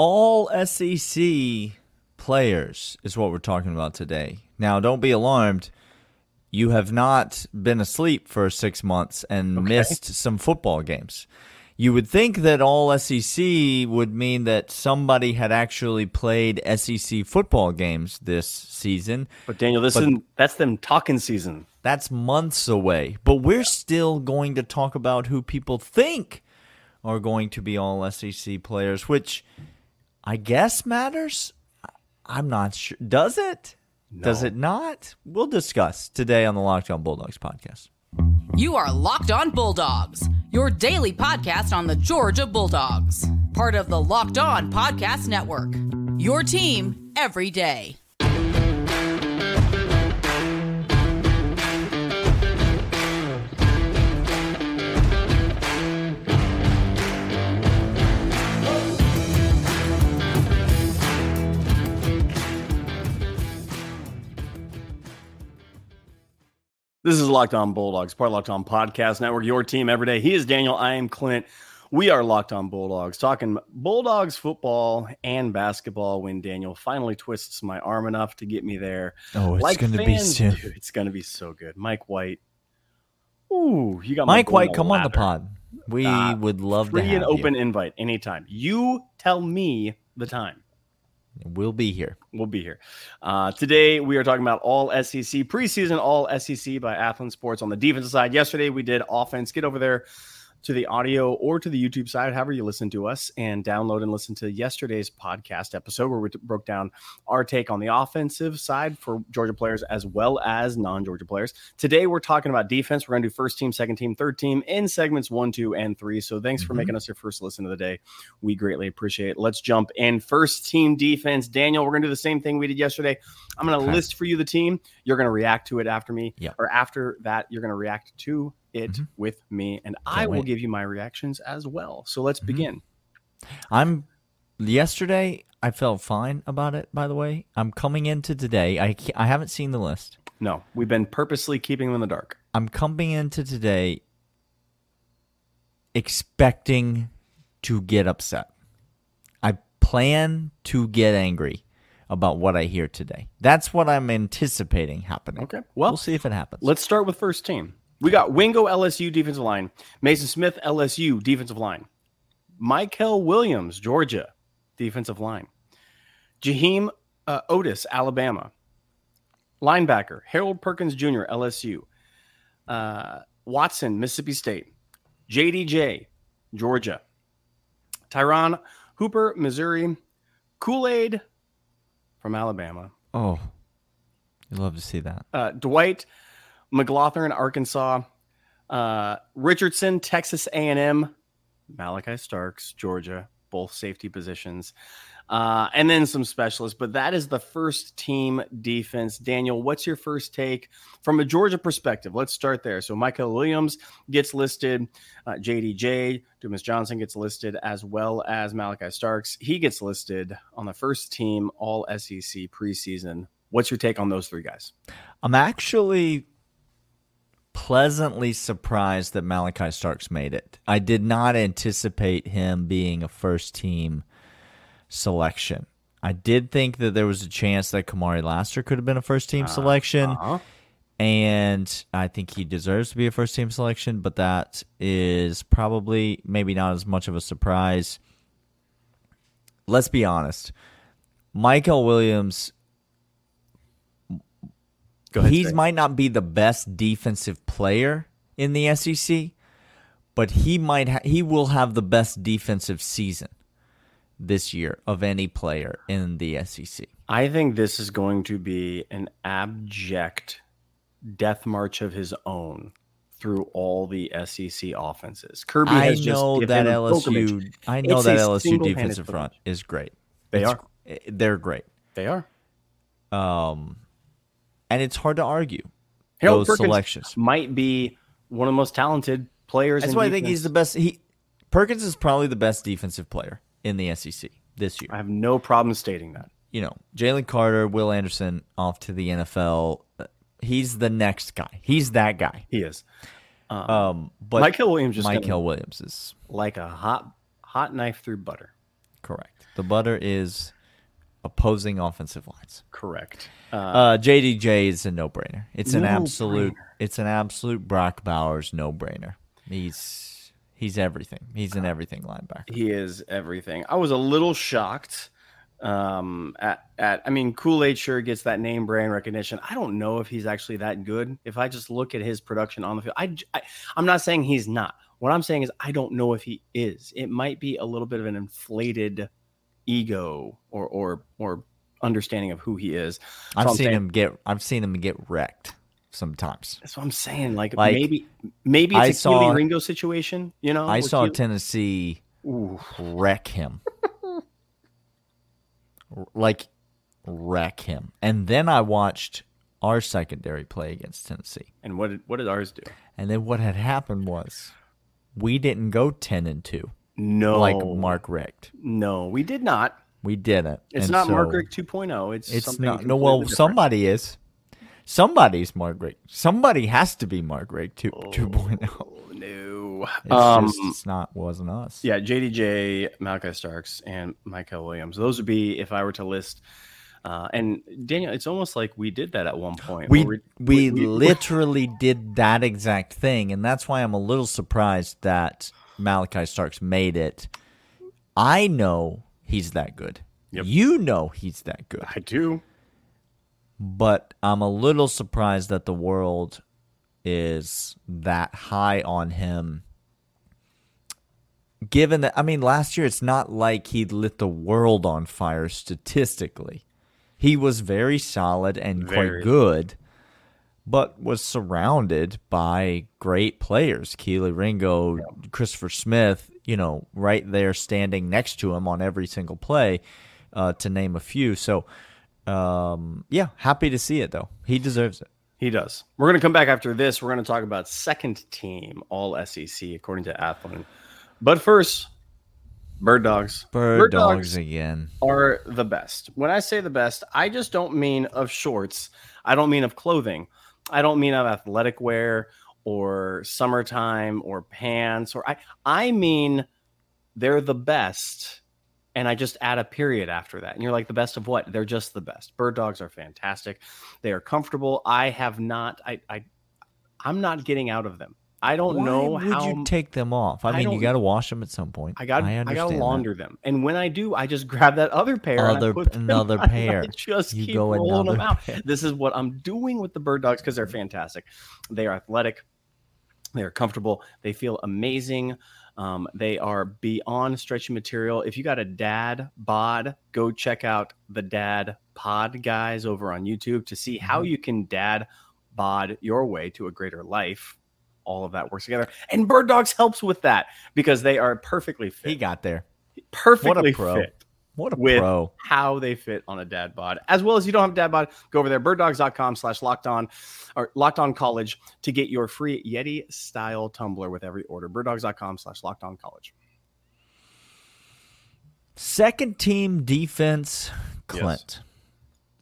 All SEC players is what we're talking about today. Now, don't be alarmed. You have not been asleep for six months and Okay. missed some football games. You would think that all SEC would mean that somebody had actually played SEC football games this season. But Daniel, this isn't that's them talking season. That's months away. But we're still going to talk about who people think are going to be all SEC players, which I guess matters. I'm not sure. Does it? Does it not? We'll discuss today on the Locked On Bulldogs podcast. You are Locked On Bulldogs, your daily podcast on the Georgia Bulldogs, part of the Locked On Podcast Network. Your team every day. This is Locked On Bulldogs, part of Locked On Podcast Network, your team every day. He is Daniel. I am Clint. We are Locked On Bulldogs, talking Bulldogs football and basketball when Daniel finally twists my arm enough to get me there. Oh, it's Like going to be soon. It's going to be so good. Mike White. Ooh, you got Mike White, on come on the pod. We Uh, would love Free to have open you. invite anytime. You tell me the time. We'll be here. We'll be here. Uh, today, we are talking about all SEC preseason, all SEC by Athlon Sports on the defensive side. Yesterday, we did offense. Get over there to the audio or to the YouTube side, however you listen to us, and download and listen to yesterday's podcast episode where we broke down our take on the offensive side for Georgia players as well as non Georgia players. Today, we're talking about defense. We're going to do first team, second team, third team in segments one, two, and three. So thanks for Mhm. making us your first listen of the day. We greatly appreciate it. Let's jump in. First team defense. Daniel, we're going to do the same thing we did yesterday. I'm going to Okay. list for you the team. You're going to react to it after me. Yeah. Or after that, you're going to react to it Mhm. with me. And I will wait. give you my reactions as well. So let's Mhm. begin. I'm yesterday. I felt fine about it. By the way, I'm coming into today. I I haven't seen the list. No, we've been purposely keeping them in the dark. I'm coming into today expecting to get upset. I plan to get angry about what I hear today. That's what I'm anticipating happening. Okay. Well, we'll see if it happens. Let's start with first team. We got Wingo LSU defensive line, Mason Smith LSU defensive line, Mykel Williams Georgia defensive line, Jaheim uh, Oatis Alabama, linebacker Harold Perkins Jr. LSU, uh, Watson Mississippi State, JDJ Georgia, Ty'Ron Hopper Missouri, Kool Aid from Alabama, oh, you'd love to see that. uh, Dwight McGlothern, Arkansas, uh, Richardson, Texas A&M, Malaki Starks, Georgia, both safety positions, uh, and then some specialists. But that is the first team defense. Daniel, what's your first take from a Georgia perspective? Let's start there. So Mykel Williams gets listed, uh, JDJ, Dumas Johnson gets listed, as well as Malaki Starks. He gets listed on the first team All SEC preseason. What's your take on those three guys? I'm actually pleasantly surprised that Malaki Starks made it. I did not anticipate him being a first team selection. I did think that there was a chance that Kamari Lassiter could have been a first team selection, Uh-huh. and I think he deserves to be a first team selection, but that is probably maybe not as much of a surprise. Let's be honest. Mykel Williams Go ahead. he might not be the best defensive player in the SEC, but he might ha- he will have the best defensive season this year of any player in the SEC. I think this is going to be an abject death march of his own through all the SEC offenses. Kirby I has just know that pilgrimage. LSU. I know It's that LSU defensive front is great. They It's- are. They're great. They are. Um, and it's hard to argue Harold those Perkins selections. might be one of the most talented players. That's why I think he's the best. He Perkins is probably the best defensive player in the SEC this year. I have no problem stating that. you know, Jalen Carter, Will Anderson off to the NFL. He's the next guy. He's that guy. He is. Um, but Mykel Williams just Mykel Williams is like a hot hot knife through butter. Correct. The butter is opposing offensive lines. Correct. Uh, Uh, JDJ is a no-brainer. It's an No-brainer. absolute. It's an absolute Brock Bowers no-brainer. He's he's everything. He's an everything linebacker. he is everything. I was a little shocked um at, at i mean kool-aid sure gets that name brand recognition i don't know if he's actually that good if i just look at his production on the field I, I i'm not saying he's not what i'm saying is i don't know if he is it might be a little bit of an inflated ego or or or understanding of who he is I've I'm seen saying- him get. I've seen him get wrecked sometimes. that's what i'm saying like, Like, maybe maybe it's I a saw- Kelee ringo situation you know I saw Kelee- Tennessee Ooh, wreck him. like wreck him. And then I watched our secondary play against Tennessee. and what did what did ours do And then what had happened was we didn't go 10 and 2 no like Mark Richt. no we did not We didn't. It's And not so Mark Richt 2.0. It's It's something not. No, well, different. somebody is. Somebody's Mark Richt. Somebody has to be Mark Richt 2, Oh, 2.0. no. It's um, just it's not wasn't us. yeah, JDJ, Malaki Starks, and Mykel Williams. Those would be if I were to list. Uh, and Daniel, it's almost like we did that at one point. We, where we literally did that exact thing, and that's why I'm a little surprised that Malaki Starks made it. I know he's that good. Yep. You know he's that good. I do. But I'm a little surprised that the world is that high on him. Given that, I mean, last year it's not like he lit the world on fire statistically. He was very solid and Very. quite good, but was surrounded by great players. Kelee Ringo, Christopher Smith, you know, right there standing next to him on every single play, uh, to name a few. So, um, yeah, happy to see it though. He deserves it. He does. We're going to come back after this. We're going to talk about second team All SEC according to Athlon. But first, Bird Dogs. Bird, dogs again. are the best. When I say the best, I just don't mean of shorts. I don't mean of clothing. I don't mean of athletic wear or summertime or pants or I I mean they're the best and I just add a period after that. And you're like the best of what? They're just the best. Bird dogs are fantastic. They are comfortable. I have not I I I'm not getting out of them. I don't Why know would how you take them off? I, I mean, you got to wash them at some point. I got I, understand got to that. launder them, and when I do, I just grab that other pair. and I Other- another on, pair. I just You keep go rolling them out. pair. This is what I'm doing with the bird dogs because they're fantastic. They are athletic. They are comfortable. They feel amazing. Um, they are beyond stretchy material. If you got a dad bod, go check out the dad pod guys over on YouTube to see how Mm-hmm. you can dad bod your way to a greater life. All of that works together. And Bird Dogs helps with that because they are perfectly fit He got there. perfectly pro. fit What a with pro. how they fit on a dad bod. As well as you don't have a dad bod, go over there, birddogs.com slash locked on or locked on college to get your free Yeti style tumbler with every order. Birddogs.com slash locked on college. Second team defense, Clint.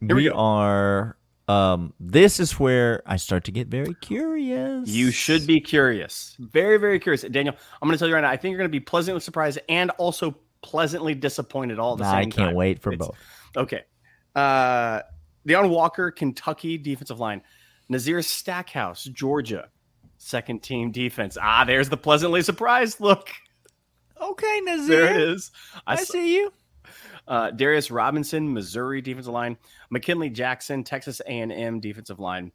Here we we are. Um, this is where I start to get very curious. You should be curious. Very, very curious. Daniel, I'm going to tell you right now, I think you're going to be pleasantly surprised and also pleasantly disappointed all at the Nah, same I can't wait for It's- both. Okay. Uh Deone Walker, Kentucky defensive line. Nazir Stackhouse, Georgia, second team defense. Ah, there's the pleasantly surprised look. Okay, Nazir. There it is. I, I, see you. Uh, Darius Robinson, Missouri defensive line. McKinley Jackson, Texas A&M defensive line.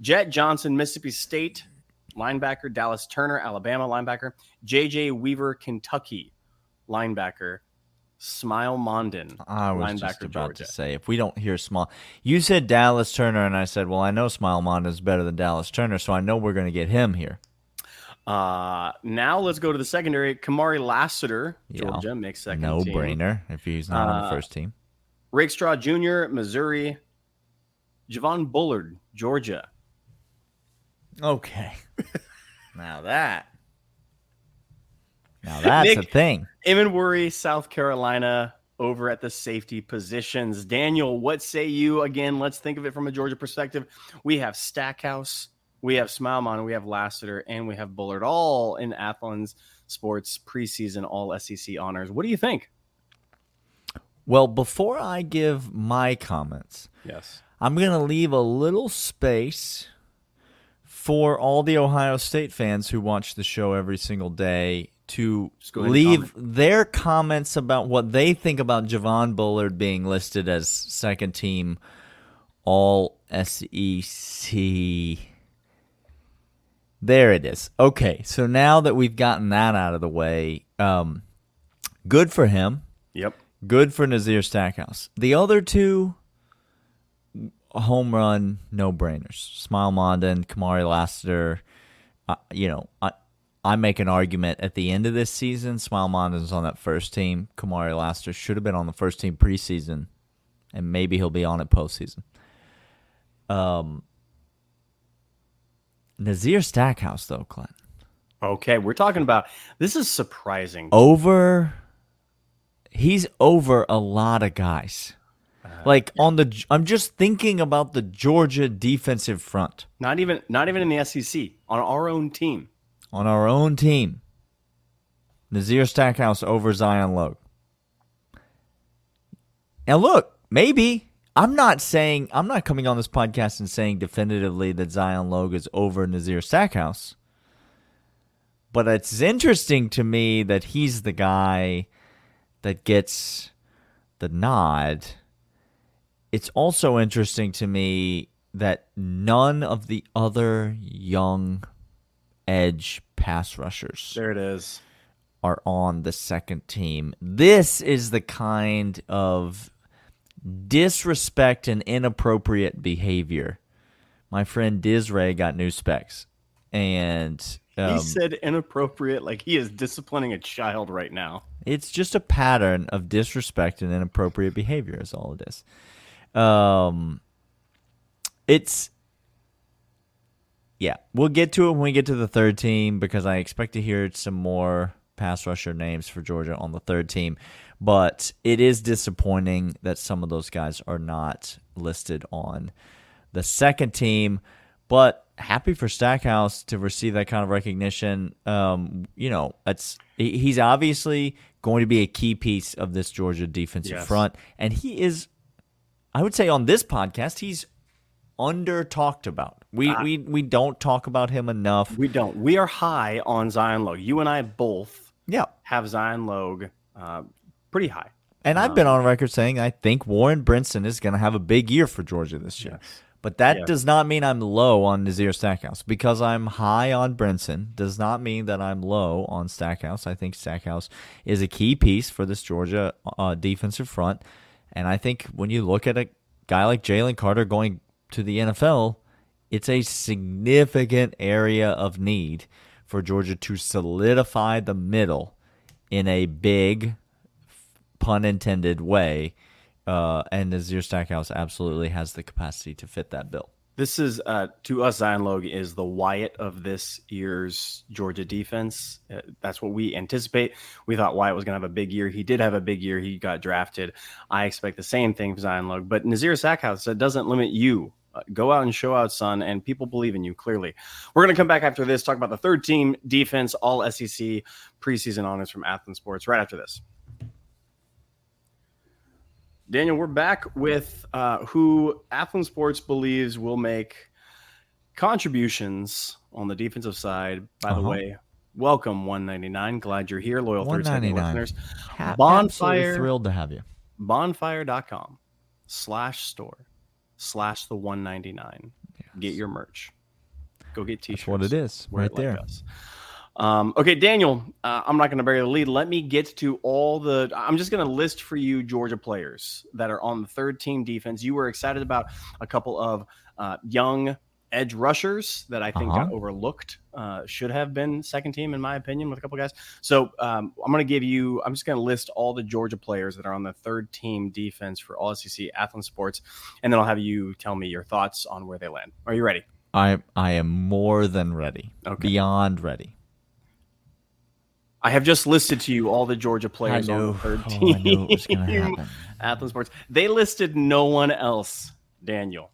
Jett Johnson, Mississippi State linebacker. Dallas Turner, Alabama linebacker. JJ Weaver, Kentucky linebacker. Smael Mondon, I was linebacker, just about Georgia. to say if we don't hear small, you said Dallas Turner, and I said, well, I know Smael Mondon is better than Dallas Turner, so I know we're going to get him here. Uh, now let's go to the secondary. Kamari Lassiter, Yeah. Georgia, makes second no team. brainer if he's not on the Uh, first team. Rakestraw Jr., Missouri. Javon Bullard, Georgia. Okay. now that. Now that's Nick- a thing. Emmanwori, South Carolina, over at the safety positions. Daniel, what say you? Again, let's think of it from a Georgia perspective. We have Stackhouse, we have Smael Mondon, we have Lassiter, and we have Bullard, all in Athlon's Sports preseason All SEC honors. What do you think? Well, before I give my comments, Yes. I'm going to leave a little space for all the Ohio State fans who watch the show every single day to go ahead and leave their comments about what they think about Javon Bullard being listed as second team all SEC. There it is. Okay, so now that we've gotten that out of the way, um, good for him. Yep. Good for Nazir Stackhouse. The other two, home run, no brainers. Smael Mondon, Kamari Lassiter. Uh, you know, I I make an argument at the end of this season. Smael Mondon's on that first team. Kamari Lassiter should have been on the first team preseason, and maybe he'll be on it postseason. Um, Nazir Stackhouse though, Clint Okay, we're talking about this is surprising. over. He's over a lot of guys. Uh, like on the, I'm just thinking about the Georgia defensive front Not even not even in the SEC on our own team. on our own team. Nazir Stackhouse over Zion Logue. And look, maybe I'm not saying I'm not coming on this podcast and saying definitively that Zion Logue is over Nazir Stackhouse. But it's interesting to me that he's the guy that gets the nod. It's also interesting to me that none of the other young edge pass rushers There it is. are on the second team. This is the kind of disrespect and inappropriate behavior. My friend Disray got new specs, and um, he said inappropriate, like he is disciplining a child right now. it's just a pattern of disrespect and inappropriate behavior. Is all it is. Um, it's yeah. We'll get to it when we get to the third team because I expect to hear some more pass rusher names for Georgia on the third team. But it is disappointing that some of those guys are not listed on the second team. But happy for Stackhouse to receive that kind of recognition. Um, you know, it's he's obviously going to be a key piece of this Georgia defensive Yes. front, and he is. I would say on this podcast, he's under talked about. We we we don't talk about him enough. We don't. We are high on Zion Logue. You and I both Yeah. have Zion Logue uh, pretty high. And I've been on record saying I think Warren Brinson is going to have a big year for Georgia this year. But that Yeah. does not mean I'm low on Nazir Stackhouse. Because I'm high on Brinson does not mean that I'm low on Stackhouse. I think Stackhouse is a key piece for this Georgia uh, defensive front. And I think when you look at a guy like Jalen Carter going to the NFL, it's a significant area of need for Georgia to solidify the middle in a big, pun intended way. Uh, and Nazir Stackhouse absolutely has the capacity to fit that bill. This is uh, to us, Zion Logue is the Wyatt of this year's Georgia defense. Uh, that's what we anticipate. We thought Wyatt was going to have a big year. He did have a big year. He got drafted. I expect the same thing for Zion Logue. But Nazir Stackhouse, that doesn't limit you. Uh, go out and show out, son, and people believe in you. Clearly, we're going to come back after this, talk about the third team defense, all SEC preseason honors from Athlon Sports. Right after this. Daniel, we're back with uh, who Athlon Sports believes will make contributions on the defensive side. By the Uh-huh. way, welcome 199. Glad you're here, loyal 370 199. listeners. Ha- Bonfire- thrilled to have you. Bonfire.com slash store slash the 199. Get your merch. Go get t-shirts. What it is, right like there. us. Um, okay, Daniel, uh, I'm not going to bury the lead. Let me get to all the. I'm just going to list for you Georgia players that are on the third team defense. You were excited about a couple of uh, young edge rushers that I think got Uh-huh. overlooked. Uh, should have been second team, in my opinion, with a couple guys. So um, I'm going to give you. I'm just going to list all the Georgia players that are on the third team defense for All SEC Athlon Sports, and then I'll have you tell me your thoughts on where they land. Are you ready? I I am more than ready. Okay. Beyond ready. I have just listed to you all the Georgia players I on knew. the third Oh, team. I knew it was going to happen. Athlon Sports. They listed no one else, Daniel.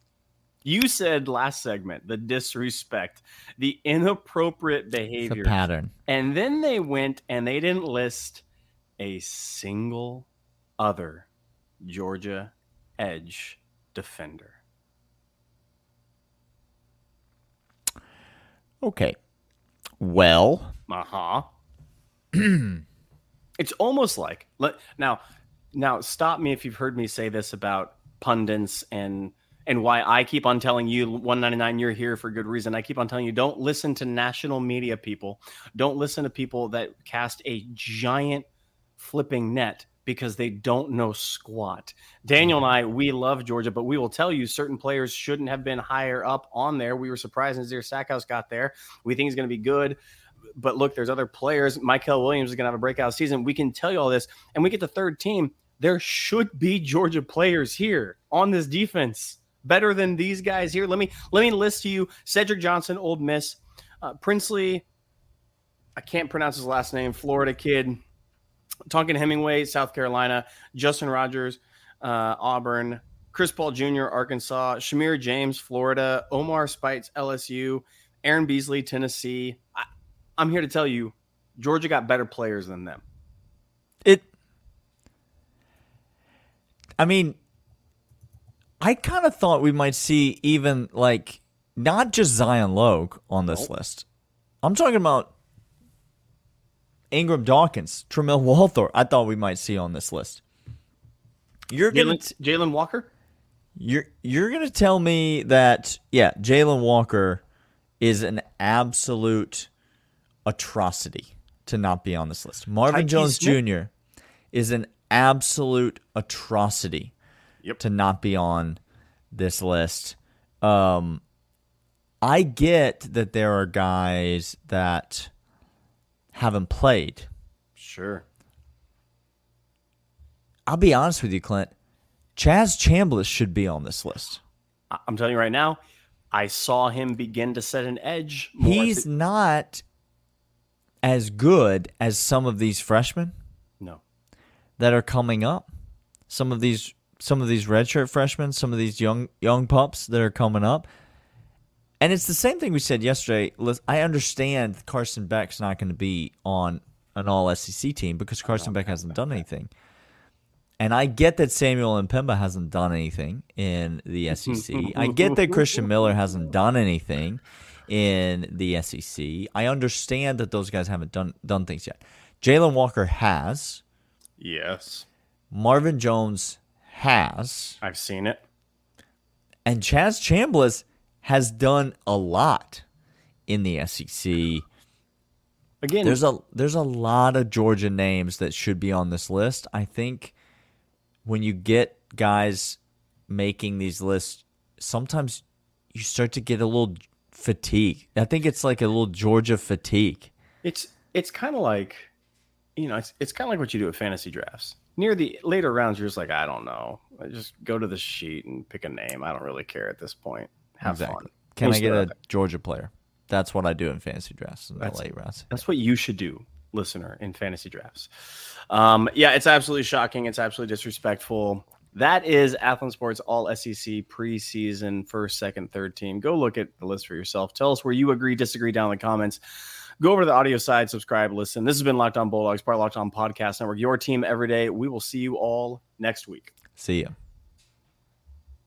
You said last segment the disrespect, the inappropriate behavior. pattern. And then they went and they didn't list a single other Georgia edge defender. Okay. Well, Uh huh. it's almost like let now. Now, stop me if you've heard me say this about pundits and and why I keep on telling you 199 you're here for good reason. I keep on telling you don't listen to national media people. Don't listen to people that cast a giant flipping net because they don't know squat. Daniel and I, we love Georgia, but we will tell you certain players shouldn't have been higher up on there. We were surprised Nazir Stackhouse got there. We think he's going to be good. But look, there's other players. Mykel Williams is going to have a breakout season. We can tell you all this. And we get the third team. There should be Georgia players here on this defense better than these guys here. Let me let me list to you Cedric Johnson, Ole Miss, uh, Princely. I can't pronounce his last name. Florida kid. Tonka Hemingway, South Carolina, Justin Rogers, uh, Auburn, Chris Paul Jr., Arkansas, Shemar James, Florida, Omar Speights, LSU, Aaron Beasley, Tennessee. I, I'm here to tell you, Georgia got better players than them. it. I mean, I kind of thought we might see even like not just Zion Logue on this list. I'm talking about Ingram Dawkins, Tramel Walthour. I thought we might see on this list. You're gonna Jalen Jalen Walker? You're you're gonna tell me that yeah, Jalen Walker is an absolute atrocity to not be on this list. Marvin Tyke Jones? Jr. is an absolute atrocity Yep. to not be on this list. Um, I get that there are guys that haven't played. Sure. I'll be honest with you, Clint. Chaz Chambliss should be on this list. I'm telling you right now, I saw him begin to set an edge. more He's to- not as good as some of these freshmen no. that are coming up. Some of these some of these redshirt freshmen, some of these young young pups that are coming up. And it's the same thing we said yesterday. I understand Carson Beck's not going to be on an all SEC team because Carson Beck hasn't done anything. And I get that Samuel M'Pemba hasn't done anything in the SEC. I get that Christian Miller hasn't done anything in the SEC. I understand that those guys haven't done done things yet. Jalen Walker has. Yes. Marvin Jones has. I've seen it. And Chaz Chambliss has done a lot in the SEC. Again, There's a there's a lot of Georgia names that should be on this list. I think when you get guys making these lists, sometimes you start to get a little fatigue. I think it's like a little Georgia fatigue. It's it's kind of like, you know, it's it's kind of like what you do at fantasy drafts. Near the later rounds, you're just like, I don't know. I just go to the sheet and pick a name. I don't really care at this point. Have fun. Can I get a Georgia player? That's what I do in fantasy drafts in the That's- late rounds. That's what you should do, listener, in fantasy drafts. Um, yeah, it's absolutely shocking. It's absolutely disrespectful. That is Athlon Sports All SEC preseason first, second, third team. Go look at the list for yourself. Tell us where you agree, disagree down in the comments. Go over to the audio side, subscribe, listen. This has been Locked On Bulldogs, part of Locked On Podcast Network. Your team every day. We will see you all next week. See ya.